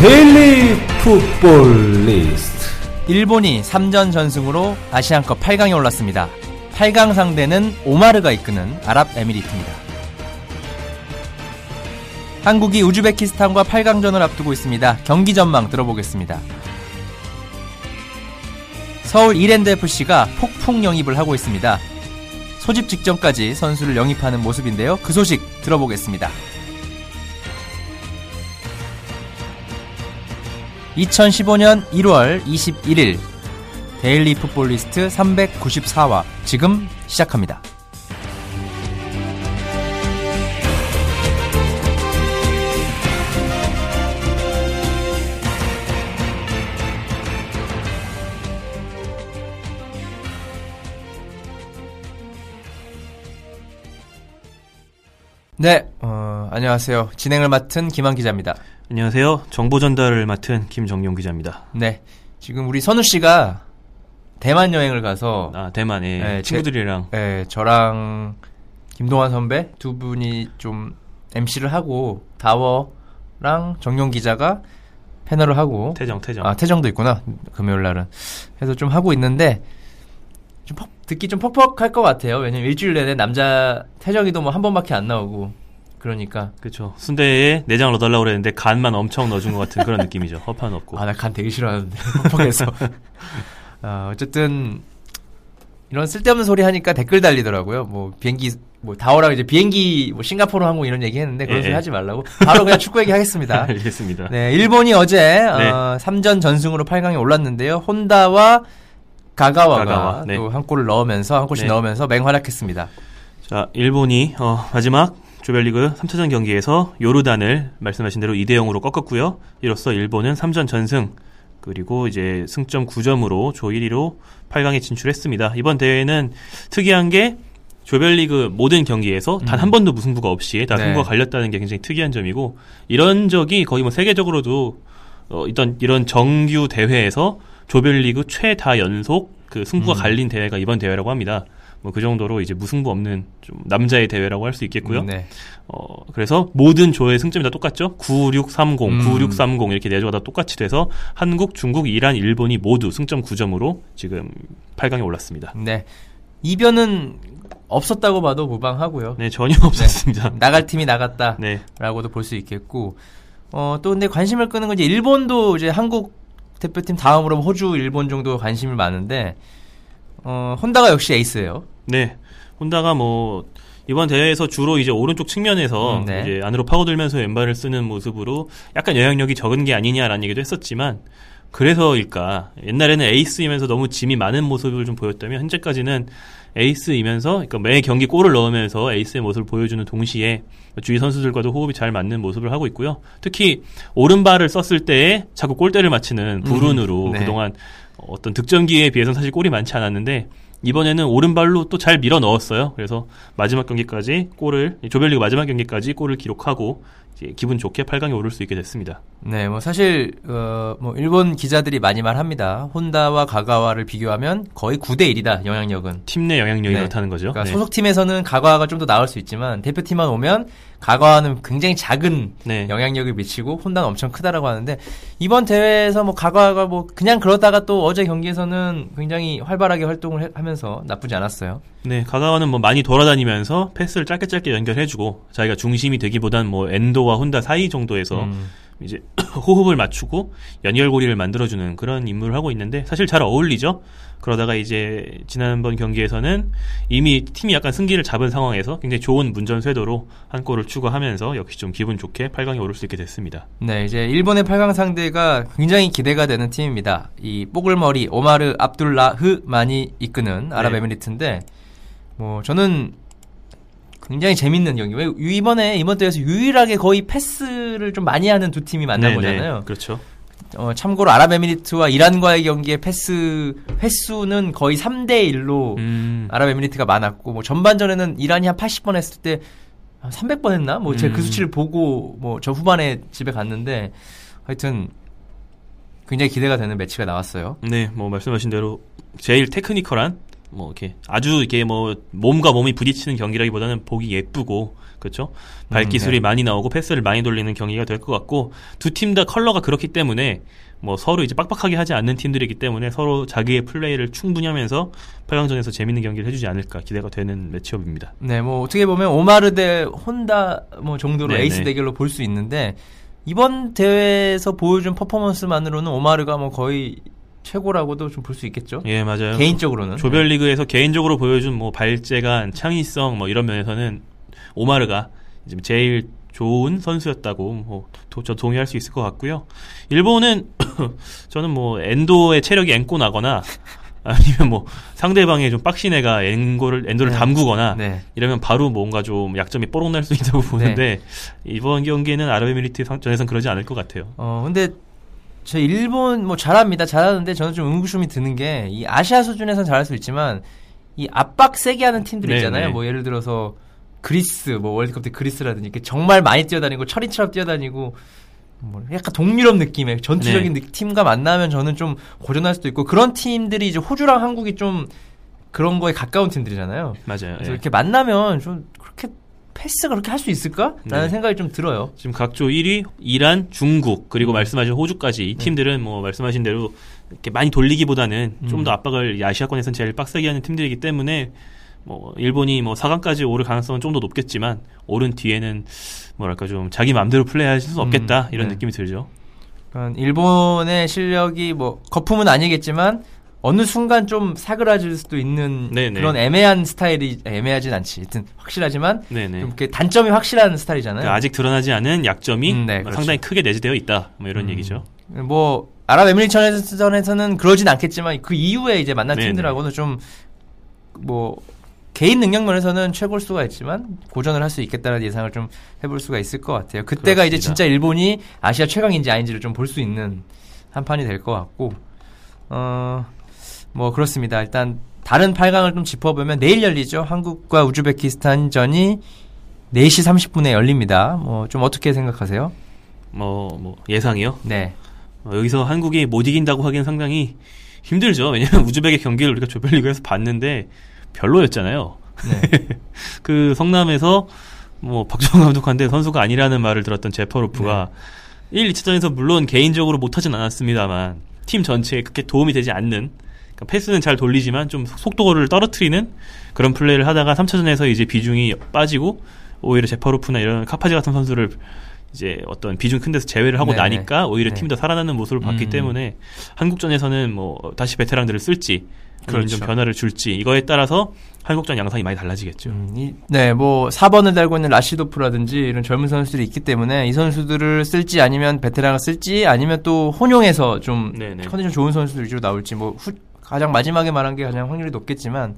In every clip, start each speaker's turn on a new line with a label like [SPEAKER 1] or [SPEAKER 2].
[SPEAKER 1] 데일리 풋볼 리스트
[SPEAKER 2] 일본이 3전 전승으로 아시안컵 8강에 올랐습니다. 8강 상대는 오마르가 이끄는 아랍에미리트입니다. 한국이 우즈베키스탄과 8강전을 앞두고 있습니다. 경기 전망 들어보겠습니다. 서울 이랜드 FC가 폭풍 영입을 하고 있습니다. 소집 직전까지 선수를 영입하는 모습인데요. 그 소식 들어보겠습니다. 2015년 1월 21일 데일리 풋볼리스트 394화 지금 시작합니다. 네, 어, 안녕하세요. 진행을 맡은 김한 기자입니다.
[SPEAKER 3] 안녕하세요. 정보 전달을 맡은 김정용 기자입니다.
[SPEAKER 2] 네, 지금 우리 선우 씨가 대만 여행을 가서
[SPEAKER 3] 아, 대만에
[SPEAKER 2] 네,
[SPEAKER 3] 친구들이랑
[SPEAKER 2] 네, 저랑 김동환 선배 두 분이 좀 MC를 하고 다워랑 정용 기자가 패널을 하고
[SPEAKER 3] 태정, 태정.
[SPEAKER 2] 아 태정도 있구나 금요일 날은 해서 좀 하고 있는데 좀 퍽, 듣기 좀 퍽퍽할 것 같아요. 왜냐면 일주일 내내 남자 태정이도 뭐 한 번밖에 안 나오고 그러니까
[SPEAKER 3] 그렇죠. 순대에 내장 넣어달라고 그랬는데 간만 엄청 넣어준 것 같은 그런 느낌이죠. 허파는 없고.
[SPEAKER 2] 아 나 간 되게 싫어하는데 퍽퍽해서 아, 어쨌든 이런 쓸데없는 소리 하니까 댓글 달리더라고요. 뭐 비행기 뭐 다오라고 이제 비행기 뭐 싱가포르 항공 이런 얘기 했는데 그런
[SPEAKER 3] 예,
[SPEAKER 2] 소리
[SPEAKER 3] 예.
[SPEAKER 2] 하지 말라고 바로 그냥 축구 얘기 하겠습니다.
[SPEAKER 3] 알겠습니다.
[SPEAKER 2] 네, 일본이 어제 어, 3전 전승으로 8강에 올랐는데요. 혼다와 가가와가
[SPEAKER 3] 가가와, 네.
[SPEAKER 2] 또한 골을 넣으면서 한 골씩
[SPEAKER 3] 네.
[SPEAKER 2] 넣으면서 맹활약했습니다.
[SPEAKER 3] 자, 일본이 어, 마지막 조별리그 3차전 경기에서 요르단을 말씀하신 대로 2대 0으로 꺾었고요. 이로써 일본은 3전 전승 그리고 이제 승점 9점으로 조 1위로 8강에 진출했습니다. 이번 대회는 특이한 게 조별리그 모든 경기에서 단 한 번도 무승부가 없이 다
[SPEAKER 2] 네.
[SPEAKER 3] 승부가 갈렸다는 게 굉장히 특이한 점이고 이런 적이 거의 뭐 세계적으로도 어, 있던 이런 정규 대회에서 조별리그 최다 연속 그 승부가
[SPEAKER 2] 음.
[SPEAKER 3] 갈린 대회가 이번 대회라고 합니다. 뭐 그 정도로 이제 무승부 없는 좀 남자의 대회라고 할 수 있겠고요.
[SPEAKER 2] 네.
[SPEAKER 3] 어, 그래서 모든 조의 승점이 다 똑같죠. 9630,
[SPEAKER 2] 음.
[SPEAKER 3] 9630 이렇게 네 조가 다 똑같이 돼서 한국, 중국, 이란, 일본이 모두 승점 9점으로 지금 8강에 올랐습니다.
[SPEAKER 2] 네. 이변은 없었다고 봐도 무방하고요.
[SPEAKER 3] 네, 전혀 없었습니다.
[SPEAKER 2] 나갈 팀이 나갔다.
[SPEAKER 3] 네.
[SPEAKER 2] 라고도 볼수 있겠고 어, 또 근데 관심을 끄는 건 이제 일본도 이제 한국 대표팀 다음으로 뭐 호주, 일본 정도 관심이 많은데 어, 혼다가 역시 에이스예요.
[SPEAKER 3] 네. 혼다가 뭐 이번 대회에서 주로 이제 오른쪽 측면에서
[SPEAKER 2] 음, 네.
[SPEAKER 3] 이제 안으로 파고들면서 왼발을 쓰는 모습으로 약간 영향력이 적은 게 아니냐라는 얘기도 했었지만 그래서일까 옛날에는 에이스이면서 너무 짐이 많은 모습을 좀 보였다면 현재까지는 에이스이면서 그러니까 매 경기 골을 넣으면서 에이스의 모습을 보여주는 동시에 주위 선수들과도 호흡이 잘 맞는 모습을 하고 있고요. 특히 오른발을 썼을 때에 자꾸 골대를 맞히는 불운으로
[SPEAKER 2] 음, 네.
[SPEAKER 3] 그동안 어떤 득점기에 비해서는 사실 골이 많지 않았는데 이번에는 오른발로 또 잘 밀어 넣었어요. 그래서 마지막 경기까지 골을 조별리그 마지막 경기까지 골을 기록하고 기분 좋게 8강에 오를 수 있게 됐습니다.
[SPEAKER 2] 네, 뭐 사실 어, 뭐 일본 기자들이 많이 말합니다. 혼다와 가가와를 비교하면 거의 9대 1이다. 영향력은.
[SPEAKER 3] 팀 내 영향력이
[SPEAKER 2] 네.
[SPEAKER 3] 그렇다는 거죠.
[SPEAKER 2] 그러니까
[SPEAKER 3] 네.
[SPEAKER 2] 소속팀에서는 가가와가 좀 더 나을 수 있지만 대표팀만 오면 가가와는 굉장히 작은
[SPEAKER 3] 네.
[SPEAKER 2] 영향력을 미치고 혼다는 엄청 크다라고 하는데 이번 대회에서 뭐 가가와가 뭐 그냥 그러다가 또 어제 경기에서는 굉장히 활발하게 활동을 해- 하면서 나쁘지 않았어요.
[SPEAKER 3] 네, 가가와는 뭐 많이 돌아다니면서 패스를 짧게 짧게 연결해주고 자기가 중심이 되기보단 뭐 엔도와 혼다 사이 정도에서
[SPEAKER 2] 음.
[SPEAKER 3] 이제 호흡을 맞추고 연결고리를 만들어주는 그런 임무를 하고 있는데 사실 잘 어울리죠. 그러다가 이제 지난번 경기에서는 이미 팀이 약간 승기를 잡은 상황에서 굉장히 좋은 문전 쇄도로 한 골을 추가하면서 역시 좀 기분 좋게 8강에 오를 수 있게 됐습니다.
[SPEAKER 2] 네, 이제 일본의 8강 상대가 굉장히 기대가 되는 팀입니다. 이 뽀글머리 오마르 압둘라흐만이 이끄는 아랍에미리트인데 뭐 저는 굉장히 재밌는 경기. 왜 이번에 이번 대회에서 유일하게 거의 패스를 좀 많이 하는 두 팀이 만난
[SPEAKER 3] 네,
[SPEAKER 2] 거잖아요.
[SPEAKER 3] 네, 그렇죠.
[SPEAKER 2] 어, 참고로 아랍에미리트와 이란과의 경기의 패스 횟수는 거의 3대 1로
[SPEAKER 3] 음,
[SPEAKER 2] 아랍에미리트가 많았고 뭐 전반전에는 이란이 한 80번 했을 때 300번 했나? 뭐 제가 그
[SPEAKER 3] 음.
[SPEAKER 2] 수치를 보고 뭐 저 후반에 집에 갔는데 하여튼 굉장히 기대가 되는 매치가 나왔어요.
[SPEAKER 3] 네, 뭐 말씀하신 대로 제일 technical한 뭐 이렇게 아주 이게 뭐 몸과 몸이 부딪히는 경기라기보다는 보기 예쁘고 그렇죠. 발기술이
[SPEAKER 2] 네.
[SPEAKER 3] 많이 나오고 패스를 많이 돌리는 경기가 될 것 같고 두 팀 다 컬러가 그렇기 때문에 뭐 서로 이제 빡빡하게 하지 않는 팀들이기 때문에 서로 자기의 플레이를 충분히 하면서 8강전에서 재밌는 경기를 해주지 않을까 기대가 되는 매치업입니다.
[SPEAKER 2] 네, 뭐 어떻게 보면 오마르 대 혼다 뭐 정도로
[SPEAKER 3] 네네.
[SPEAKER 2] 에이스 대결로 볼 수 있는데 이번 대회에서 보여준 퍼포먼스만으로는 오마르가 뭐 거의 최고라고도 좀 볼 수 있겠죠.
[SPEAKER 3] 예, 맞아요.
[SPEAKER 2] 개인적으로는
[SPEAKER 3] 조별리그에서 개인적으로 보여준 뭐 발재간, 창의성 뭐 이런 면에서는 오마르가 이제 제일 좋은 선수였다고 뭐저 동의할 수 있을 것 같고요. 일본은 저는 뭐 엔도의 체력이 앵꼬 나거나 아니면 뭐 상대방의 좀 빡신 애가 엔고를 엔도를
[SPEAKER 2] 네.
[SPEAKER 3] 담그거나
[SPEAKER 2] 네.
[SPEAKER 3] 이러면 바로 뭔가 좀 약점이 뽀록 날 수 있다고 보는데 이번 경기에는 아랍에미리트 전에선 그러지 않을 것 같아요.
[SPEAKER 2] 어, 근데 저 일본 뭐 잘합니다. 잘하는데 저는 좀 의구심이 드는 게 이 아시아 수준에선 잘할 수 있지만 이 압박 세게 하는 팀들
[SPEAKER 3] 네,
[SPEAKER 2] 있잖아요.
[SPEAKER 3] 네.
[SPEAKER 2] 뭐 예를 들어서 그리스 뭐 월드컵 때 그리스라든지 이렇게 정말 많이 뛰어다니고 철인처럼 뛰어다니고 뭐 약간 동유럽 느낌의 전투적인
[SPEAKER 3] 네.
[SPEAKER 2] 느- 팀과 만나면 저는 좀 고전할 수도 있고 그런 팀들이 이제 호주랑 한국이 좀 그런 거에 가까운 팀들이잖아요.
[SPEAKER 3] 맞아요.
[SPEAKER 2] 그래서
[SPEAKER 3] 예.
[SPEAKER 2] 이렇게 만나면 좀 패스가 그렇게 할 수 있을까? 라는
[SPEAKER 3] 네.
[SPEAKER 2] 생각이 좀 들어요.
[SPEAKER 3] 지금 각조 1위 이란, 중국
[SPEAKER 2] 음.
[SPEAKER 3] 그리고 말씀하신 호주까지
[SPEAKER 2] 네.
[SPEAKER 3] 이 팀들은 뭐 말씀하신 대로 이렇게 많이 돌리기보다는
[SPEAKER 2] 음.
[SPEAKER 3] 좀더 압박을 이 아시아권에서는 제일 빡세게 하는 팀들이기 때문에 뭐 일본이 뭐 4강까지 오를 가능성은 좀 더 높겠지만 오른 뒤에는 뭐랄까 좀 자기 마음대로 플레이할 수 없겠다 이런
[SPEAKER 2] 네.
[SPEAKER 3] 느낌이 들죠.
[SPEAKER 2] 그러니까 일본의 실력이 뭐 거품은 아니겠지만 어느 순간 좀 사그라질 수도 있는
[SPEAKER 3] 네네.
[SPEAKER 2] 그런 애매한 스타일이 애매하진 않지. 하여튼 확실하지만
[SPEAKER 3] 네네.
[SPEAKER 2] 좀 이렇게 단점이 확실한 스타일이잖아요.
[SPEAKER 3] 그러니까 아직 드러나지 않은 약점이
[SPEAKER 2] 음, 네,
[SPEAKER 3] 뭐
[SPEAKER 2] 그렇죠.
[SPEAKER 3] 상당히 크게 내재되어 있다. 뭐 이런
[SPEAKER 2] 음.
[SPEAKER 3] 얘기죠.
[SPEAKER 2] 뭐 아랍에미리트전에서는 그러진 않겠지만 그 이후에 이제 만난
[SPEAKER 3] 네네.
[SPEAKER 2] 팀들하고는 좀 뭐 개인 능력 면에서는 최고일 수가 있지만 고전을 할 수 있겠다는 예상을 좀 해볼 수가 있을 것 같아요. 그때가 이제
[SPEAKER 3] 그렇습니다.
[SPEAKER 2] 진짜 일본이 아시아 최강인지 아닌지를 좀 볼 수 있는 한 판이 될 것 같고 어 뭐 그렇습니다. 일단 다른 8강을 좀 짚어보면 내일 열리죠. 한국과 우즈베키스탄전이 4시 30분에 열립니다. 뭐 좀 어떻게 생각하세요?
[SPEAKER 3] 뭐, 뭐 예상이요.
[SPEAKER 2] 네.
[SPEAKER 3] 어, 여기서 한국이 못 이긴다고 하기엔 상당히 힘들죠. 왜냐면 우즈벡의 경기를 우리가 조별리그에서 봤는데 별로였잖아요.
[SPEAKER 2] 네.
[SPEAKER 3] 그 성남에서 뭐 박정호 감독한테 선수가 아니라는 말을 들었던 제퍼로프가 1, 2차전에서 물론 개인적으로 못하진 않았습니다만 팀 전체에 그렇게 도움이 되지 않는 그러니까 패스는 잘 돌리지만 좀 속도를 떨어뜨리는 그런 플레이를 하다가 3차전에서 이제 비중이 빠지고 오히려 제퍼로프나 이런 카파지 같은 선수를 이제 어떤 비중 큰 데서 제외를 하고
[SPEAKER 2] 네네.
[SPEAKER 3] 나니까 오히려
[SPEAKER 2] 네.
[SPEAKER 3] 팀이 더 살아나는 모습을 봤기
[SPEAKER 2] 음.
[SPEAKER 3] 때문에 한국전에서는 뭐 다시 베테랑들을 쓸지 좀
[SPEAKER 2] 그렇죠.
[SPEAKER 3] 변화를 줄지 이거에 따라서 한국전 양상이 많이 달라지겠죠.
[SPEAKER 2] 음, 이- 네, 뭐 4번을 달고 있는 라시도프라든지 이런 젊은 선수들이 있기 때문에 이 선수들을 쓸지 아니면 베테랑을 쓸지 아니면 또 혼용해서 좀
[SPEAKER 3] 네네.
[SPEAKER 2] 컨디션 좋은 선수들 위주로 나올지 뭐 후- 가장 마지막에 말한 게 가장 확률이 높겠지만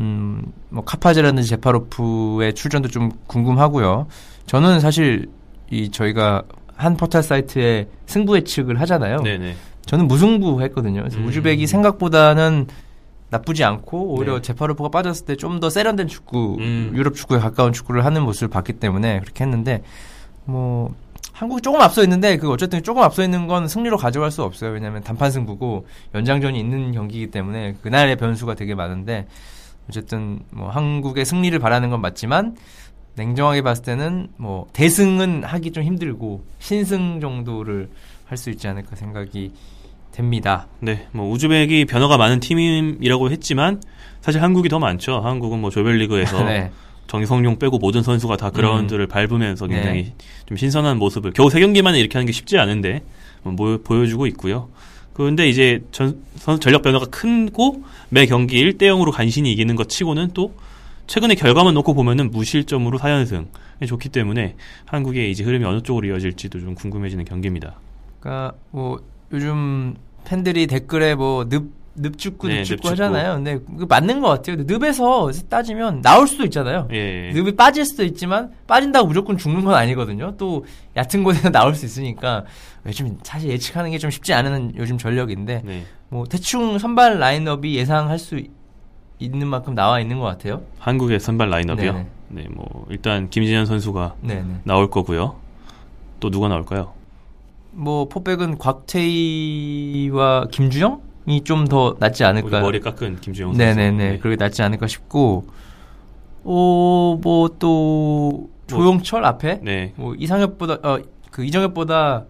[SPEAKER 2] 음, 뭐 카파제라든지 제파로프의 출전도 좀 궁금하고요. 저는 사실 이 저희가 한 포털 사이트에 승부 예측을 하잖아요.
[SPEAKER 3] 네네.
[SPEAKER 2] 저는 무승부 했거든요. 그래서
[SPEAKER 3] 음.
[SPEAKER 2] 우즈벡이 생각보다는 나쁘지 않고 오히려
[SPEAKER 3] 네.
[SPEAKER 2] 제파르프가 빠졌을 때 좀 더 세련된 축구,
[SPEAKER 3] 음.
[SPEAKER 2] 유럽 축구에 가까운 축구를 하는 모습을 봤기 때문에 그렇게 했는데 뭐 한국이 조금 앞서 있는데 그 어쨌든 조금 앞서 있는 건 승리로 가져갈 수 없어요. 왜냐하면 단판 승부고 연장전이 있는 경기이기 때문에 그날의 변수가 되게 많은데 어쨌든 뭐 한국의 승리를 바라는 건 맞지만 냉정하게 봤을 때는 뭐 대승은 하기 좀 힘들고 신승 정도를 할 수 있지 않을까 생각이 됩니다.
[SPEAKER 3] 네, 뭐 우즈벡이 변화가 많은 팀이라고 했지만 사실 한국이 더 많죠. 한국은 뭐 조별리그에서
[SPEAKER 2] 네.
[SPEAKER 3] 정성용 빼고 모든 선수가 다 그라운드를 밟으면서 굉장히
[SPEAKER 2] 음. 네.
[SPEAKER 3] 좀 신선한 모습을 겨우 세 경기만에 이렇게 하는 게 쉽지 않은데 뭐, 보여주고 있고요. 그런데 이제 전, 선수 전력 변화가 큰고 매 경기 1대 0으로 간신히 이기는 것 치고는 또 최근의 결과만 놓고 보면은 무실점으로 4연승 좋기 때문에 한국의 이제 흐름이 어느 쪽으로 이어질지도 좀 궁금해지는 경기입니다.
[SPEAKER 2] 그러니까 뭐 요즘 팬들이 댓글에 뭐 늪 늪축구
[SPEAKER 3] 네,
[SPEAKER 2] 늪축구
[SPEAKER 3] 늪축구.
[SPEAKER 2] 하잖아요. 근데 그 맞는 것 같아요. 근데 늪에서 따지면 나올 수도 있잖아요.
[SPEAKER 3] 예.
[SPEAKER 2] 늪이 빠질 수도 있지만 빠진다고 무조건 죽는 건 아니거든요. 또 얕은 곳에서 나올 수 있으니까 요즘 사실 예측하는 게 좀 쉽지 않은 요즘 전력인데
[SPEAKER 3] 네.
[SPEAKER 2] 뭐 대충 선발 라인업이 예상할 수 있는 만큼 나와 있는 것 같아요.
[SPEAKER 3] 한국의 선발 라인업이요.
[SPEAKER 2] 네네.
[SPEAKER 3] 네, 뭐 일단 김진현 선수가
[SPEAKER 2] 네네.
[SPEAKER 3] 나올 거고요. 또 누가 나올까요?
[SPEAKER 2] 뭐 포백은 곽태희와 김주영이 좀 더 낫지 않을까.
[SPEAKER 3] 머리 깎은 김주영 선수.
[SPEAKER 2] 네네네.
[SPEAKER 3] 네.
[SPEAKER 2] 그렇게 낫지 않을까 싶고, 어, 뭐 또, 조용철 앞에?
[SPEAKER 3] 네.
[SPEAKER 2] 뭐 이상엽보다, 어, 그 이정엽보다,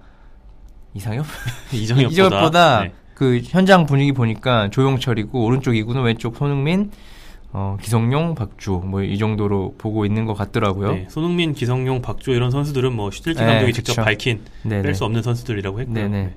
[SPEAKER 2] 이상엽?
[SPEAKER 3] 이정엽보다,
[SPEAKER 2] 이정엽보다
[SPEAKER 3] 네.
[SPEAKER 2] 그 현장 분위기 보니까 조용철이고, 오른쪽 이구는 왼쪽 손흥민, 어, 기성용, 박주, 뭐 이 정도로 보고 있는 것 같더라고요.
[SPEAKER 3] 네, 손흥민, 기성용, 박조 이런 선수들은 뭐 슈틸키
[SPEAKER 2] 네,
[SPEAKER 3] 감독이 직접
[SPEAKER 2] 그쵸.
[SPEAKER 3] 밝힌. 뺄 수 없는 선수들이라고 했고요.
[SPEAKER 2] 네네.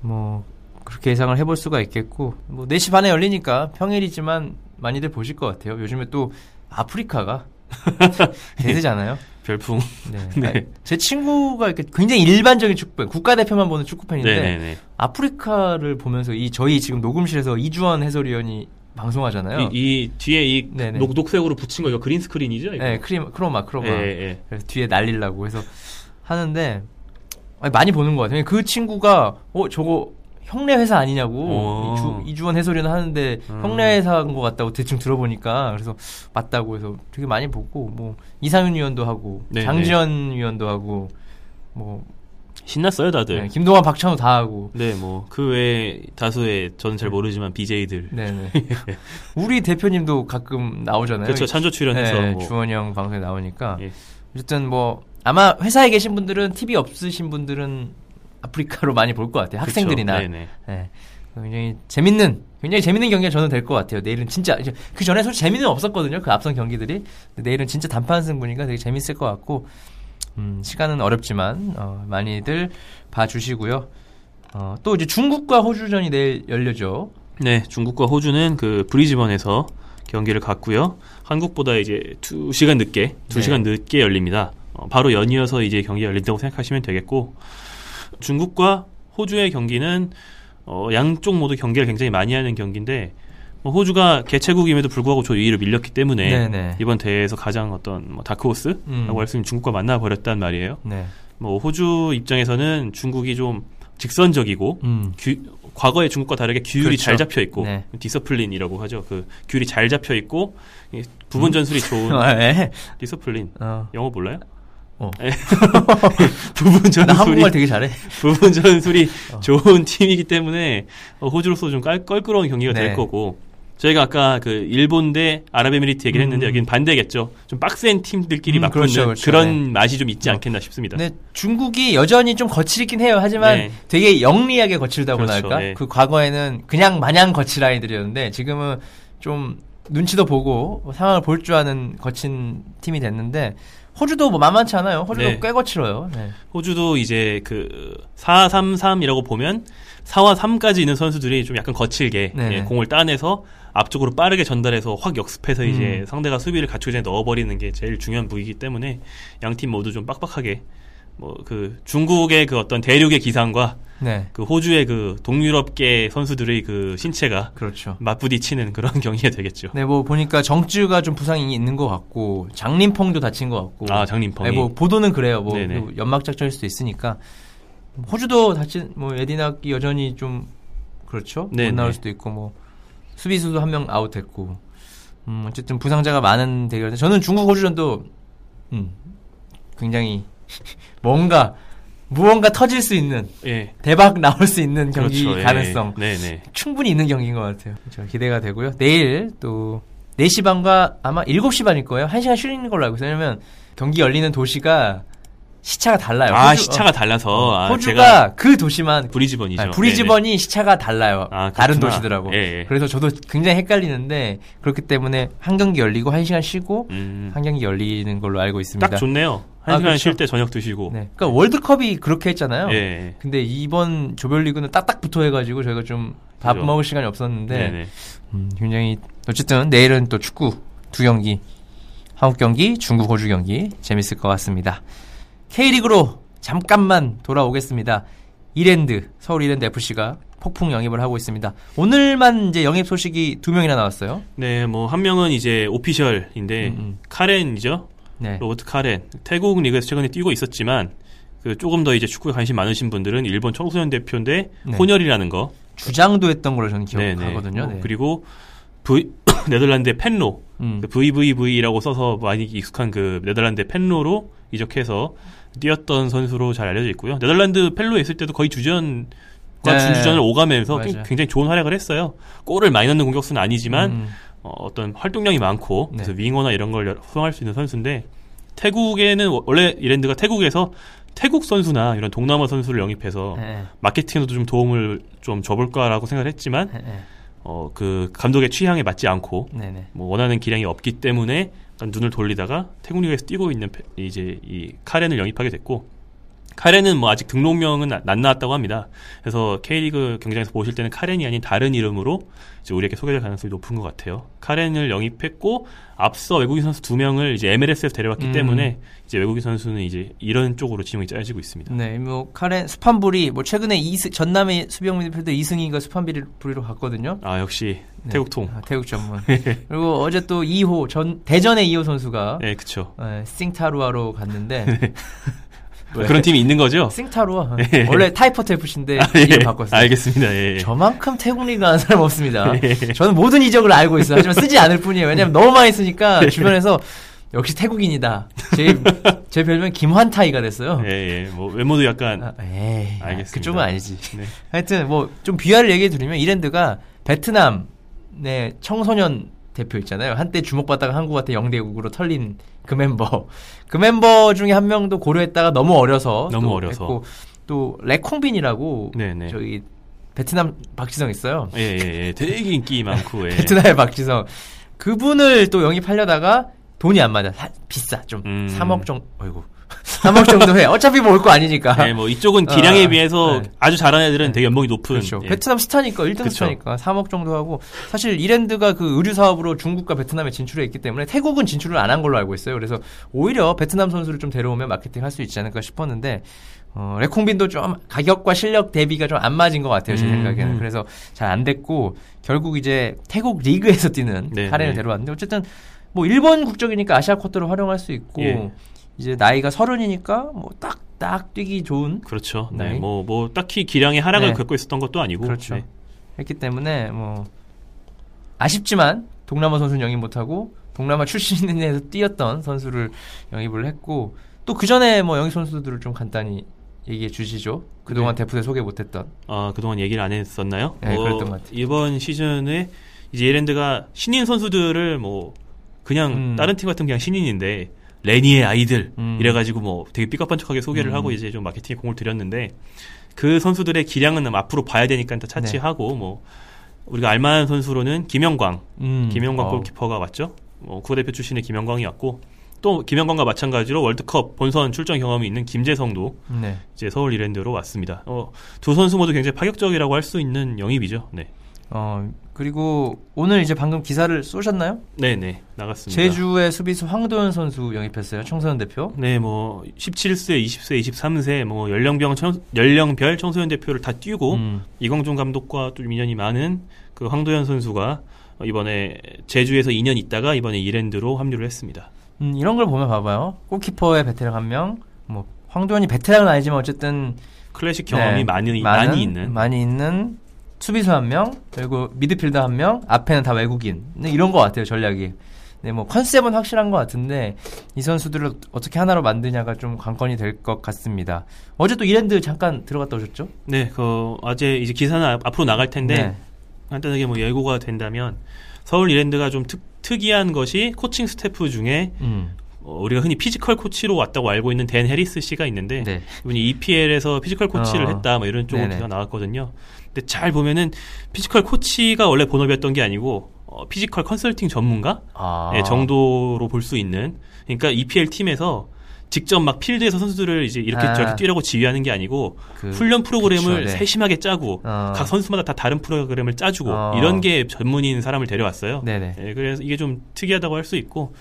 [SPEAKER 2] 뭐, 그렇게 예상을 해볼 수가 있겠고, 뭐, 4시 반에 열리니까 평일이지만 많이들 보실 것 같아요. 요즘에 또 아프리카가 대세잖아요.
[SPEAKER 3] 별풍.
[SPEAKER 2] 네.
[SPEAKER 3] 네.
[SPEAKER 2] 아니, 제 친구가 이렇게 굉장히 일반적인 축구팬, 국가대표만 보는 축구팬인데,
[SPEAKER 3] 네네네.
[SPEAKER 2] 아프리카를 보면서 이 저희 지금 녹음실에서 이주원 해설위원이 방송하잖아요.
[SPEAKER 3] 이, 이 뒤에 이
[SPEAKER 2] 네네.
[SPEAKER 3] 녹, 녹색으로 붙인 거 이거 green screen이죠? 이거?
[SPEAKER 2] 네, 크림, chroma, chroma.
[SPEAKER 3] 예, 예.
[SPEAKER 2] 그래서 뒤에 날리려고 해서 하는데 많이 보는 것 같아요. 그 친구가 어 저거 형네 회사 아니냐고
[SPEAKER 3] 오.
[SPEAKER 2] 이주, 이주원 해설위원 하는데
[SPEAKER 3] 음.
[SPEAKER 2] 형네 회사인 것 같다고 대충 들어보니까 그래서 맞다고 해서 되게 많이 보고 뭐 이상윤 위원도 하고
[SPEAKER 3] 네네.
[SPEAKER 2] 장지현 위원도 하고 뭐
[SPEAKER 3] 신났어요, 다들.
[SPEAKER 2] 네, 김동완 박찬호 다 하고
[SPEAKER 3] 네, 뭐, 그 외에 다수의, 저는 잘 모르지만, BJ들.
[SPEAKER 2] 네 네 우리 대표님도 가끔 나오잖아요.
[SPEAKER 3] 그렇죠, 찬조 출연해서.
[SPEAKER 2] 네,
[SPEAKER 3] 뭐.
[SPEAKER 2] 주원이 형 방송에 나오니까
[SPEAKER 3] 예.
[SPEAKER 2] 어쨌든 뭐 아마 회사에 계신 분들은 TV 없으신 분들은 아프리카로 많이 볼 것 같아요. 학생들이나.
[SPEAKER 3] 네.
[SPEAKER 2] 굉장히 재밌는 굉장히 재밌는 경기가 저는 될 것 같아요. 내일은 진짜 그 전에 솔직히 재미는 없었거든요. 그 앞선 경기들이 내일은 진짜 단판 승부니까 되게 재밌을 것 같고 음, 시간은 어렵지만 어, 많이들 봐주시고요. 어, 또 이제 중국과 호주전이 내일 열려죠.
[SPEAKER 3] 네, 중국과 호주는 그 브리즈번에서 경기를 갖고요. 한국보다 이제 2 시간 늦게, 2 시간 늦게 열립니다. 어, 바로 연이어서 이제 경기가 열린다고 생각하시면 되겠고, 중국과 호주의 경기는 어, 양쪽 모두 경기를 굉장히 많이 하는 경기인데, 뭐 호주가 개최국임에도 불구하고 조 2위로 밀렸기 때문에
[SPEAKER 2] 네네.
[SPEAKER 3] 이번 대회에서 가장 어떤 뭐 다크호스라고
[SPEAKER 2] 음.
[SPEAKER 3] 할수 있는 중국과 만나 버렸단 말이에요.
[SPEAKER 2] 네.
[SPEAKER 3] 뭐 호주 입장에서는 중국이 좀 직선적이고
[SPEAKER 2] 음.
[SPEAKER 3] 규- 과거의 중국과 다르게 규율이
[SPEAKER 2] 그렇죠.
[SPEAKER 3] 잘 잡혀 있고
[SPEAKER 2] 네.
[SPEAKER 3] discipline이라고 하죠. 그 규율이 잘 잡혀 있고 이 부분 전술이 좋은
[SPEAKER 2] 아, 예.
[SPEAKER 3] discipline
[SPEAKER 2] 어.
[SPEAKER 3] 영어 몰라요?
[SPEAKER 2] 어.
[SPEAKER 3] 예. 부분
[SPEAKER 2] 나
[SPEAKER 3] 전술이
[SPEAKER 2] 한국말 되게 잘해.
[SPEAKER 3] 부분 전술이
[SPEAKER 2] 어.
[SPEAKER 3] 좋은 팀이기 때문에 어, 호주로서 좀 깔, 껄끄러운 경기가 될
[SPEAKER 2] 네.
[SPEAKER 3] 거고 저희가 아까 그 일본 대 아랍에미리트 얘기를 했는데
[SPEAKER 2] 음.
[SPEAKER 3] 여기는 반대겠죠. 좀 빡센 팀들끼리
[SPEAKER 2] 음,
[SPEAKER 3] 맞붙는
[SPEAKER 2] 그렇죠, 그렇죠.
[SPEAKER 3] 그런 맛이 좀 있지
[SPEAKER 2] 어.
[SPEAKER 3] 않겠나 싶습니다.
[SPEAKER 2] 네, 중국이 여전히 좀 거칠긴 해요. 하지만
[SPEAKER 3] 네.
[SPEAKER 2] 되게 영리하게 거칠다고나
[SPEAKER 3] 그렇죠,
[SPEAKER 2] 할까?
[SPEAKER 3] 네.
[SPEAKER 2] 그 과거에는 그냥 마냥 거칠 아이들이었는데 지금은 좀 눈치도 보고 뭐 상황을 볼 줄 아는 거친 팀이 됐는데 호주도 뭐 만만치 않아요. 호주도
[SPEAKER 3] 네.
[SPEAKER 2] 꽤 거칠어요. 네.
[SPEAKER 3] 호주도 이제 그 4-3-3이라고 보면 4와 3까지 있는 선수들이 좀 약간 거칠게
[SPEAKER 2] 네네.
[SPEAKER 3] 예, 공을 따내서 앞쪽으로 빠르게 전달해서 확 역습해서 이제
[SPEAKER 2] 음.
[SPEAKER 3] 상대가 수비를 갖추기 전에 넣어버리는 게 제일 중요한 무기이기 때문에 양 팀 모두 좀 빡빡하게 뭐 그 중국의 그 어떤 대륙의 기상과
[SPEAKER 2] 네.
[SPEAKER 3] 그 호주의 그 동유럽계 선수들의 그 신체가
[SPEAKER 2] 그렇죠.
[SPEAKER 3] 맞부딪히는 그런 경기가 되겠죠.
[SPEAKER 2] 네, 뭐 보니까 정쯔가 좀 부상이 있는 것 같고 장림펑도 다친 것 같고.
[SPEAKER 3] 아 장림펑이
[SPEAKER 2] 네, 뭐 보도는 그래요. 뭐. 그 연막 작전일 수도 있으니까 호주도 다친 뭐 에디나기 여전히 좀 그렇죠.
[SPEAKER 3] 네네.
[SPEAKER 2] 못 나올 수도 있고 뭐 수비수도 한 명 아웃됐고 음 어쨌든 부상자가 많은 대결. 저는 중국 호주전도 음 굉장히 뭔가 무언가 터질 수 있는
[SPEAKER 3] 예
[SPEAKER 2] 대박 나올 수 있는 경기
[SPEAKER 3] 그렇죠. 예.
[SPEAKER 2] 가능성
[SPEAKER 3] 네네
[SPEAKER 2] 충분히 있는 경기인 것 같아요. 저 기대가 되고요. 내일 또 4시 반과 아마 7시 반일 거예요. 1시간 쉬는 걸로 알고 있어요. 왜냐면 경기 열리는 도시가 시차가 달라요.
[SPEAKER 3] 아,
[SPEAKER 2] 호주-
[SPEAKER 3] 시차가 달라서.
[SPEAKER 2] 어,
[SPEAKER 3] 아,
[SPEAKER 2] 호주가 그 도시만
[SPEAKER 3] 브리즈번이죠.
[SPEAKER 2] 아니, 브리즈번이 시차가 달라요.
[SPEAKER 3] 아,
[SPEAKER 2] 다른. 도시더라고.
[SPEAKER 3] 예, 예.
[SPEAKER 2] 그래서 저도 굉장히 헷갈리는데 그렇기 때문에 한 경기 열리고 한 시간 쉬고
[SPEAKER 3] 네네. 음,
[SPEAKER 2] 한 경기 열리는 걸로 알고 있습니다.
[SPEAKER 3] 딱 좋네요. 한
[SPEAKER 2] 아,
[SPEAKER 3] 시간
[SPEAKER 2] 그렇죠.
[SPEAKER 3] 쉴때 저녁 드시고.
[SPEAKER 2] 네. 그러니까 월드컵이 그렇게 했잖아요.
[SPEAKER 3] 예.
[SPEAKER 2] 근데 이번 조별리그는 딱딱 붙어 해가지고 저희가 좀 밥. 먹을 시간이 없었는데
[SPEAKER 3] 네네.
[SPEAKER 2] 음, 굉장히 어쨌든 내일은 또 축구 두 경기 한국 경기 중국 호주 경기 재밌을 것 같습니다. K리그로 잠깐만 돌아오겠습니다. 이랜드 서울 이랜드 FC가 폭풍 영입을 하고 있습니다. 오늘만 이제 영입 소식이 두 명이나 나왔어요.
[SPEAKER 3] 네, 뭐 한 명은 이제 오피셜인데
[SPEAKER 2] 음, 음.
[SPEAKER 3] 카렌이죠.
[SPEAKER 2] 네.
[SPEAKER 3] 로버트 카렌. 태국 리그에서 최근에 뛰고 있었지만 그 조금 더 이제 축구에 관심 많으신 분들은 일본 청소년 대표인데
[SPEAKER 2] 네.
[SPEAKER 3] 혼혈이라는 거.
[SPEAKER 2] 주장도 했던 걸로 저는. 기억하거든요.
[SPEAKER 3] 뭐
[SPEAKER 2] 네.
[SPEAKER 3] 그리고 V 네덜란드의 펜로.
[SPEAKER 2] 음.
[SPEAKER 3] 그 VVV라고 써서 많이 익숙한 그 네덜란드 펜로로 이적해서 뛰었던 선수로 잘 알려져 있고요. 네덜란드 펜로에 있을 때도 거의 주전 과
[SPEAKER 2] 네.
[SPEAKER 3] 준주전을 오가면서
[SPEAKER 2] 맞아요.
[SPEAKER 3] 굉장히 좋은 활약을 했어요. 골을 많이 넣는 공격수는 아니지만
[SPEAKER 2] 음.
[SPEAKER 3] 어, 떤 활동량이 많고
[SPEAKER 2] 네.
[SPEAKER 3] 그래서 윙어나 이런 걸 수행할 수 있는 선수인데 태국에는 워- 원래 이랜드가 태국에서 태국 선수나 이런 동남아 선수를 영입해서
[SPEAKER 2] 네,
[SPEAKER 3] 마케팅에도 좀 도움을 좀 줘볼까라고 생각을 했지만
[SPEAKER 2] 네, 네.
[SPEAKER 3] 어, 그 감독의 취향에 맞지 않고
[SPEAKER 2] 네, 네.
[SPEAKER 3] 뭐 원하는 기량이 없기 때문에 눈을 돌리다가 태국 리그에서 뛰고 있는 페- 이제 이 카렌을 영입하게 됐고 카렌은 뭐 아직 등록명은 안- 안 나왔다고 합니다. 그래서 K리그 경쟁에서 보실 때는 카렌이 아닌 다른 이름으로 이제 우리에게 소개될 가능성이 높은 것 같아요. 카렌을 영입했고 앞서 외국인 선수 두 명을 이제 MLS에서 데려왔기
[SPEAKER 2] 음.
[SPEAKER 3] 때문에 이제 외국인 선수는 이제 이런 쪽으로 지명이 짜여지고 있습니다.
[SPEAKER 2] 네, 뭐 카렌 수판부리 뭐 최근에 이스, 전남의 수비형 미드필더 이승희가 수판부리로 갔거든요.
[SPEAKER 3] 아 역시
[SPEAKER 2] 네.
[SPEAKER 3] 태국통.
[SPEAKER 2] 아, 태국 전문. 그리고 어제 또 2호 전 대전의 2호 선수가
[SPEAKER 3] 네, 그쵸.
[SPEAKER 2] 에, 싱타루아로 갔는데 왜?
[SPEAKER 3] 그런 팀이 있는 거죠?
[SPEAKER 2] 싱타루아
[SPEAKER 3] 예.
[SPEAKER 2] 원래 타이포트 FC인데
[SPEAKER 3] 아, 예.
[SPEAKER 2] 이름 바꿨어요.
[SPEAKER 3] 알겠습니다. 예.
[SPEAKER 2] 저만큼 태국 리그 아는 사람 없습니다.
[SPEAKER 3] 예.
[SPEAKER 2] 저는 모든 이적을 알고 있어요. 하지만 쓰지 않을 뿐이에요. 왜냐면 너무 많이 쓰니까 주변에서 역시 태국인이다. 제, 제 별명 김환타이가 됐어요.
[SPEAKER 3] 예, 예. 뭐 외모도 약간
[SPEAKER 2] 아, 에이,
[SPEAKER 3] 알겠습니다.
[SPEAKER 2] 그쪽은 아니지.
[SPEAKER 3] 네.
[SPEAKER 2] 하여튼 뭐 좀 비하를 얘기해 드리면 이랜드가 베트남의 청소년 대표 있잖아요. 한때 주목받다가 한국한테 영대국으로 털린 그 멤버. 그 멤버 중에 한 명도 고려했다가 너무 어려서
[SPEAKER 3] 너무
[SPEAKER 2] 또
[SPEAKER 3] 어려서.
[SPEAKER 2] 했고, 또 레콩빈이라고
[SPEAKER 3] 네네.
[SPEAKER 2] 저기 베트남 박지성 있어요.
[SPEAKER 3] 예, 예, 예. 되게 인기 많고, 예.
[SPEAKER 2] 베트남의 박지성. 그분을 또 영입하려다가 돈이 안 맞아. 사- 비싸. 좀
[SPEAKER 3] 음.
[SPEAKER 2] 3억 정도. 어이구. 3억 정도 해. 어차피 뭐 올 거 아니니까.
[SPEAKER 3] 예, 뭐 이쪽은 기량에
[SPEAKER 2] 아,
[SPEAKER 3] 비해서
[SPEAKER 2] 네.
[SPEAKER 3] 아주 잘하는 애들은 되게 연봉이 높은.
[SPEAKER 2] 그렇죠.
[SPEAKER 3] 예.
[SPEAKER 2] 베트남 스타니까 1등
[SPEAKER 3] 그쵸.
[SPEAKER 2] 스타니까 3억 정도 하고 사실 이랜드가 그 의류 사업으로 중국과 베트남에 진출해 있기 때문에 태국은 진출을 안 한 걸로 알고 있어요. 그래서 오히려 베트남 선수를 좀 데려오면 마케팅 할 수 있지 않을까 싶었는데 어, 레콩빈도 좀 가격과 실력 대비가 좀 안 맞은 것 같아요. 제
[SPEAKER 3] 음,
[SPEAKER 2] 생각에는.
[SPEAKER 3] 음.
[SPEAKER 2] 그래서 잘 안 됐고 결국 이제 태국 리그에서 뛰는
[SPEAKER 3] 네,
[SPEAKER 2] 카렌을
[SPEAKER 3] 네.
[SPEAKER 2] 데려왔는데 어쨌든 뭐 일본 국적이니까 아시아 코트를 활용할 수 있고
[SPEAKER 3] 예.
[SPEAKER 2] 이제 나이가 서른이니까 뭐 딱 딱 뛰기 좋은
[SPEAKER 3] 그렇죠. 네.
[SPEAKER 2] 네.
[SPEAKER 3] 뭐, 뭐, 딱히 기량의 하락을
[SPEAKER 2] 네.
[SPEAKER 3] 겪고 있었던 것도 아니고.
[SPEAKER 2] 그렇죠.
[SPEAKER 3] 네.
[SPEAKER 2] 했기 때문에 뭐 아쉽지만 동남아 선수는 영입 못하고 동남아 출신에서 뛰었던 선수를 영입을 했고 또 그 전에 뭐 영입 선수들을 좀 간단히 얘기해 주시죠. 그동안
[SPEAKER 3] 네.
[SPEAKER 2] 대표대 소개 못했던.
[SPEAKER 3] 아, 그동안 얘기를 안 했었나요?
[SPEAKER 2] 네, 그랬던 것 같아요.
[SPEAKER 3] 이번 시즌에 이제 이랜드가 신인 선수들을 뭐, 그냥
[SPEAKER 2] 음.
[SPEAKER 3] 다른 팀 같은 그냥 신인인데, 레니의 아이들,
[SPEAKER 2] 음.
[SPEAKER 3] 이래가지고 뭐 되게 삐까뻔쩍하게 소개를
[SPEAKER 2] 음.
[SPEAKER 3] 하고 이제 좀 마케팅에 공을 들였는데, 그 선수들의 기량은 앞으로 봐야 되니까 일단 차치하고, 뭐, 우리가 알만한 선수로는 김영광,
[SPEAKER 2] 음.
[SPEAKER 3] 김영광
[SPEAKER 2] 어.
[SPEAKER 3] 골키퍼가 왔죠. 뭐 국가대표 출신의 김영광이 왔고 또 김영광과 마찬가지로 월드컵 본선 출전 경험이 있는 김재성도
[SPEAKER 2] 네.
[SPEAKER 3] 이제 서울 이랜드로 왔습니다. 어, 두 선수 모두 굉장히 파격적이라고 할 수 있는 영입이죠. 네,
[SPEAKER 2] 어 그리고 오늘 이제 방금 기사를 쏘셨나요?
[SPEAKER 3] 네, 네 나갔습니다.
[SPEAKER 2] 제주의 수비수 황도현 선수 영입했어요. 청소년 대표.
[SPEAKER 3] 네, 뭐 17세, 20세, 23세 뭐 연령별 청, 연령별 청소년 대표를 다 뛰고
[SPEAKER 2] 음.
[SPEAKER 3] 이광종 감독과 또 인연이 많은 그 황도현 선수가 이번에 제주에서 2년 있다가 이번에 이랜드로 합류를 했습니다.
[SPEAKER 2] 음, 이런 걸 보면 봐봐요. 골키퍼의 베테랑 한 명, 뭐 황도현이 베테랑은 아니지만 어쨌든
[SPEAKER 3] 클래식 경험이
[SPEAKER 2] 네,
[SPEAKER 3] 많이
[SPEAKER 2] 많은,
[SPEAKER 3] 많이 있는
[SPEAKER 2] 많이 있는 수비수 한 명, 그리고 미드필더 한 명, 앞에는 다 외국인. 네, 이런 것 같아요 전략이. 네, 뭐 컨셉은 확실한 것 같은데 이 선수들을 어떻게 하나로 만드냐가 좀 관건이 될 것 같습니다. 어제 또 이랜드 잠깐 들어갔다 오셨죠?
[SPEAKER 3] 네, 그 어제 이제 기사는 앞- 앞으로 나갈 텐데
[SPEAKER 2] 네.
[SPEAKER 3] 간단하게 뭐 예고가 된다면 서울 이랜드가 좀 특, 특이한 것이 코칭 스태프 중에
[SPEAKER 2] 음.
[SPEAKER 3] 어, 우리가 흔히 피지컬 코치로 왔다고 알고 있는 댄 해리스 씨가 있는데
[SPEAKER 2] 네.
[SPEAKER 3] 이분이 EPL에서 피지컬 코치를
[SPEAKER 2] 어.
[SPEAKER 3] 했다 뭐 이런 쪽으로. 기사가 나왔거든요. 근데 잘 보면은 피지컬 코치가 원래 본업이었던 게 아니고 어, 피지컬 컨설팅 전문가
[SPEAKER 2] 아.
[SPEAKER 3] 예, 정도로 볼 수 있는 그러니까 EPL 팀에서 직접 막 필드에서 선수들을 이제 이렇게
[SPEAKER 2] 아.
[SPEAKER 3] 저렇게 뛰라고 지휘하는 게 아니고
[SPEAKER 2] 그-
[SPEAKER 3] 훈련 프로그램을
[SPEAKER 2] 그쵸, 네.
[SPEAKER 3] 세심하게 짜고
[SPEAKER 2] 어.
[SPEAKER 3] 각 선수마다 다 다른 프로그램을 짜주고
[SPEAKER 2] 어.
[SPEAKER 3] 이런 게 전문인 사람을 데려왔어요.
[SPEAKER 2] 네네.
[SPEAKER 3] 예, 그래서 이게 좀 특이하다고 할 수 있고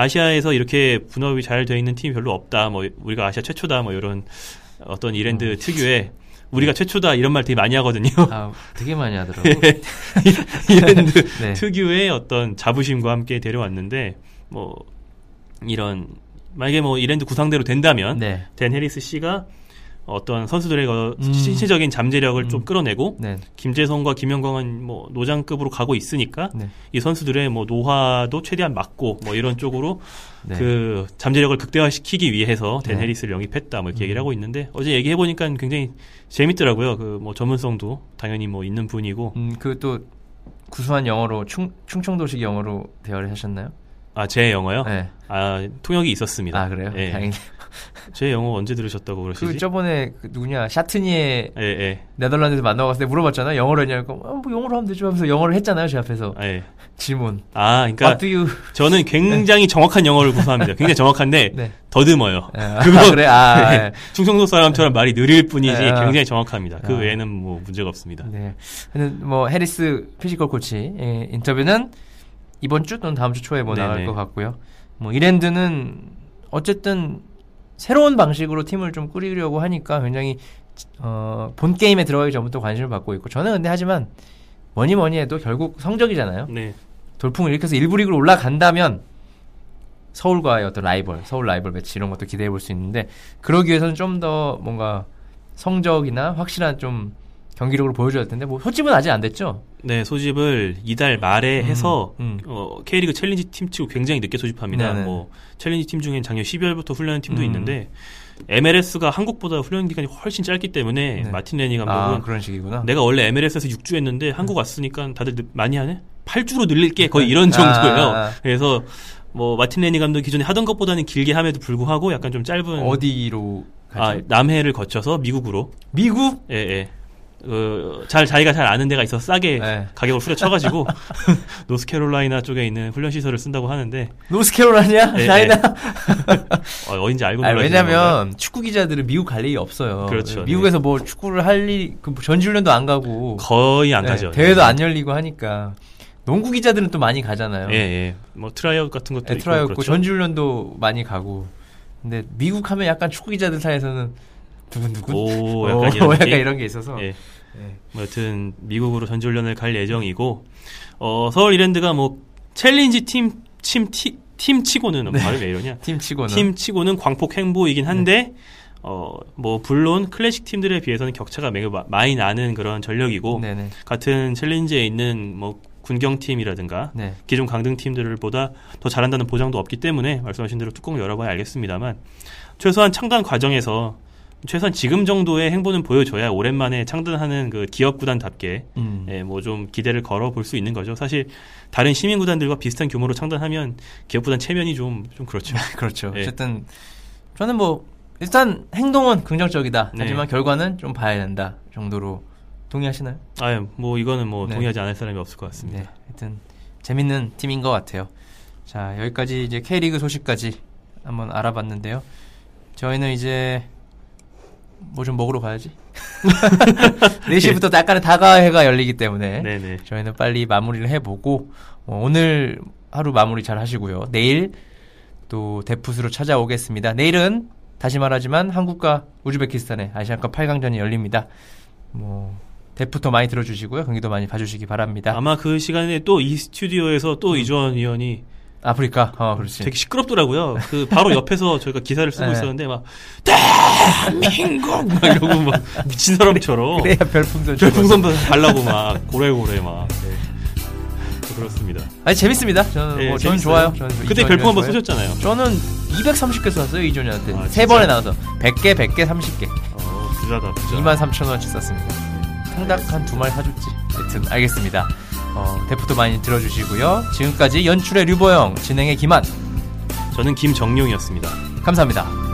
[SPEAKER 3] 아시아에서 이렇게 분업이 잘 돼 있는 팀이 별로 없다. 뭐 우리가 아시아 최초다. 뭐 이런 어떤 이랜드 특유의 우리가 최초다 이런 말 되게 많이 하거든요.
[SPEAKER 2] 아, 되게 많이 하더라고.
[SPEAKER 3] 이랜드
[SPEAKER 2] 네.
[SPEAKER 3] 특유의 어떤 자부심과 함께 데려왔는데 뭐 이런 만약에 뭐 이랜드 구상대로 된다면
[SPEAKER 2] 네.
[SPEAKER 3] 댄 해리스 씨가 어떤 선수들의 그
[SPEAKER 2] 음.
[SPEAKER 3] 신체적인 잠재력을 좀
[SPEAKER 2] 음.
[SPEAKER 3] 끌어내고
[SPEAKER 2] 네.
[SPEAKER 3] 김재성과 김영광은 뭐 노장급으로 가고 있으니까
[SPEAKER 2] 네.
[SPEAKER 3] 이 선수들의 뭐 노화도 최대한 막고 뭐 이런 쪽으로
[SPEAKER 2] 네.
[SPEAKER 3] 그 잠재력을 극대화시키기 위해서 댄
[SPEAKER 2] 네.
[SPEAKER 3] 해리스를 영입했다 뭐 이렇게
[SPEAKER 2] 음.
[SPEAKER 3] 얘기를 하고 있는데 어제 얘기해 보니까 굉장히 재밌더라고요. 그 뭐 전문성도 당연히 뭐 있는 분이고
[SPEAKER 2] 음, 그또 구수한 영어로 충 충청도식 영어로 대화를 하셨나요?
[SPEAKER 3] 아 제 영어요?
[SPEAKER 2] 네.
[SPEAKER 3] 아 통역이 있었습니다.
[SPEAKER 2] 아 그래요?
[SPEAKER 3] 예.
[SPEAKER 2] 다행히.
[SPEAKER 3] 제 영어 언제 들으셨다고 그러시지?
[SPEAKER 2] 그 저번에 그 누구냐 샤트니에
[SPEAKER 3] 예, 예.
[SPEAKER 2] 네덜란드에서 만나봤을 때 물어봤잖아요. 영어로 했냐고. 어, 뭐 영어로 하면 되죠 하면서 영어를 했잖아요. 제 앞에서
[SPEAKER 3] 아, 예.
[SPEAKER 2] 질문.
[SPEAKER 3] 아, 그러니까? 저는 굉장히 정확한 영어를 구사합니다. 굉장히 정확한데
[SPEAKER 2] 네.
[SPEAKER 3] 더듬어요.
[SPEAKER 2] 아,
[SPEAKER 3] 그거
[SPEAKER 2] 그래. 아,
[SPEAKER 3] 네. 충청도 사람처럼 말이 느릴 뿐이지
[SPEAKER 2] 네, 아.
[SPEAKER 3] 굉장히 정확합니다. 그
[SPEAKER 2] 아.
[SPEAKER 3] 외에는 뭐 문제가 없습니다.
[SPEAKER 2] 네. 뭐 해리스 피지컬 코치 예, 인터뷰는 이번 주 또는 다음 주 초에 뭐 나갈
[SPEAKER 3] 네네.
[SPEAKER 2] 것 같고요. 뭐 이랜드는 어쨌든 새로운 방식으로 팀을 좀 꾸리려고 하니까 굉장히 어, 본 게임에 들어가기 전부터 관심을 받고 있고 저는 근데 하지만 뭐니 뭐니 해도 결국 성적이잖아요.
[SPEAKER 3] 네.
[SPEAKER 2] 돌풍을 일으켜서 일부 리그로 올라간다면 서울과의 어떤 라이벌, 서울 라이벌 매치 이런 것도 기대해 볼 수 있는데 그러기 위해서는 좀 더 뭔가 성적이나 확실한 좀 경기력으로 보여줘야 할 텐데 뭐 소집은 아직 안 됐죠.
[SPEAKER 3] 네, 소집을 이달 말에 해서
[SPEAKER 2] 음.
[SPEAKER 3] 어, K리그 챌린지 팀 치고 굉장히 늦게 소집합니다.
[SPEAKER 2] 네네.
[SPEAKER 3] 뭐 챌린지 팀 중엔 작년 12월부터 훈련하는 팀도
[SPEAKER 2] 음.
[SPEAKER 3] 있는데 MLS가 한국보다 훈련 기간이 훨씬 짧기 때문에
[SPEAKER 2] 네.
[SPEAKER 3] 마틴 레니
[SPEAKER 2] 아
[SPEAKER 3] 감독은
[SPEAKER 2] 그런 식이구나.
[SPEAKER 3] 내가 원래 MLS에서 6주 했는데 한국 왔으니까 다들 늦- 많이 하네? 8주로 늘릴게 거의 이런 정도예요.
[SPEAKER 2] 아, 아.
[SPEAKER 3] 그래서 뭐 마틴 레니 감독 기존에 하던 것보다는 길게 함에도 불구하고 약간 좀 짧은
[SPEAKER 2] 어디로 가죠?
[SPEAKER 3] 아, 남해를 거쳐서 미국으로
[SPEAKER 2] 미국?
[SPEAKER 3] 예, 예. 어, 잘 자기가 잘 아는 데가 있어 서 싸게
[SPEAKER 2] 네.
[SPEAKER 3] 가격을 후려쳐가지고 노스캐롤라이나 쪽에 있는 훈련 시설을 쓴다고 하는데
[SPEAKER 2] 노스캐롤라이나?
[SPEAKER 3] 예,
[SPEAKER 2] 차이나?
[SPEAKER 3] 어, 어딘지 알고
[SPEAKER 2] 아니? 왜냐면 축구 기자들은 미국 갈 일이 없어요.
[SPEAKER 3] 그렇죠.
[SPEAKER 2] 미국에서 뭐 축구를 할 일, 그 전지훈련도 안 가고
[SPEAKER 3] 거의 안
[SPEAKER 2] 네,
[SPEAKER 3] 가죠.
[SPEAKER 2] 대회도 안 열리고 하니까 농구 기자들은 또 많이 가잖아요.
[SPEAKER 3] 예, 예. 뭐 트라이아웃 같은 것도 있고
[SPEAKER 2] 에트라였고
[SPEAKER 3] 그렇죠.
[SPEAKER 2] 전지훈련도 많이 가고. 근데 미국 하면 약간 축구 기자들 사이에서는 두근두근.
[SPEAKER 3] 오,
[SPEAKER 2] 어,
[SPEAKER 3] 약간 이런
[SPEAKER 2] 약간? 이런 게 있어서.
[SPEAKER 3] 예.
[SPEAKER 2] 예.
[SPEAKER 3] 뭐 여튼 미국으로 전지훈련을 갈 예정이고 어, 서울 이랜드가 뭐 챌린지 팀, 팀, 팀, 팀 치고는 발음이 왜 이러냐?
[SPEAKER 2] 팀 치고는.
[SPEAKER 3] 팀 치고는 광폭 행보이긴 한데 어, 뭐 물론 클래식 팀들에 비해서는 격차가 매우 마- 많이 나는 그런 전력이고
[SPEAKER 2] 네네.
[SPEAKER 3] 같은 챌린지에 있는 뭐 군경팀이라든가
[SPEAKER 2] 네.
[SPEAKER 3] 기존 강등 팀들보다 더 잘한다는 보장도 없기 때문에 말씀하신 대로 뚜껑을 열어봐야 알겠습니다만 최소한 창단 과정에서 최소한 지금 정도의 행보는 보여줘야 오랜만에 창단하는 그 기업 구단답게
[SPEAKER 2] 음.
[SPEAKER 3] 예, 뭐좀 기대를 걸어 볼 수 있는 거죠. 사실 다른 시민 구단들과 비슷한 규모로 창단하면 기업 구단 체면이 좀 좀 그렇죠.
[SPEAKER 2] 그렇죠.
[SPEAKER 3] 예.
[SPEAKER 2] 어쨌든 저는 뭐 일단 행동은 긍정적이다.
[SPEAKER 3] 네.
[SPEAKER 2] 하지만 결과는 좀 봐야 된다 정도로 동의하시나요?
[SPEAKER 3] 아유, 뭐 이거는 뭐
[SPEAKER 2] 네.
[SPEAKER 3] 동의하지 않을 사람이 없을 것 같습니다.
[SPEAKER 2] 네. 하여튼 재밌는 팀인 것 같아요. 자 여기까지 이제 K리그 소식까지 한번 알아봤는데요. 저희는 이제 뭐 좀 먹으러 가야지. 4시부터 약간의 다가해가 열리기 때문에
[SPEAKER 3] 네, 네.
[SPEAKER 2] 저희는 빨리 마무리를 해보고 어, 오늘 하루 마무리 잘 하시고요. 내일 또 데프스로 찾아오겠습니다. 내일은 다시 말하지만 한국과 우즈베키스탄의 아시안컵 8강전이 열립니다. 뭐 데프터 많이 들어주시고요. 경기도 많이 봐주시기 바랍니다.
[SPEAKER 3] 아마 그 시간에 또 이 스튜디오에서 또 이주원 위원이
[SPEAKER 2] 아프리카, 어 그렇지.
[SPEAKER 3] 되게 시끄럽더라고요. 그 바로 옆에서 저희가 기사를 쓰고
[SPEAKER 2] 네.
[SPEAKER 3] 있었는데 막 대한민국 막 이러고 막 미친 사람처럼
[SPEAKER 2] 그래야 별풍선.
[SPEAKER 3] 별풍선 달라고 막 고래고래 막 네. 그렇습니다.
[SPEAKER 2] 아니 재밌습니다. 저는
[SPEAKER 3] 네,
[SPEAKER 2] 뭐 저는. 좋아요. 저는
[SPEAKER 3] 그때 별풍 한번. 쏘셨잖아요.
[SPEAKER 2] 저는 230개 쐈어요 이준현한테
[SPEAKER 3] 아,
[SPEAKER 2] 세? 번에 나와서 100개, 100개, 30개.
[SPEAKER 3] 어, 부자다 부자.
[SPEAKER 2] 2만 3천 원치 썼습니다. 통닭 한 두 마리 사줬지. 여튼 알겠습니다. 어, 대포도 많이 들어주시고요. 지금까지 연출의 류보영, 진행의 김한.
[SPEAKER 3] 저는 김정용이었습니다.
[SPEAKER 2] 감사합니다.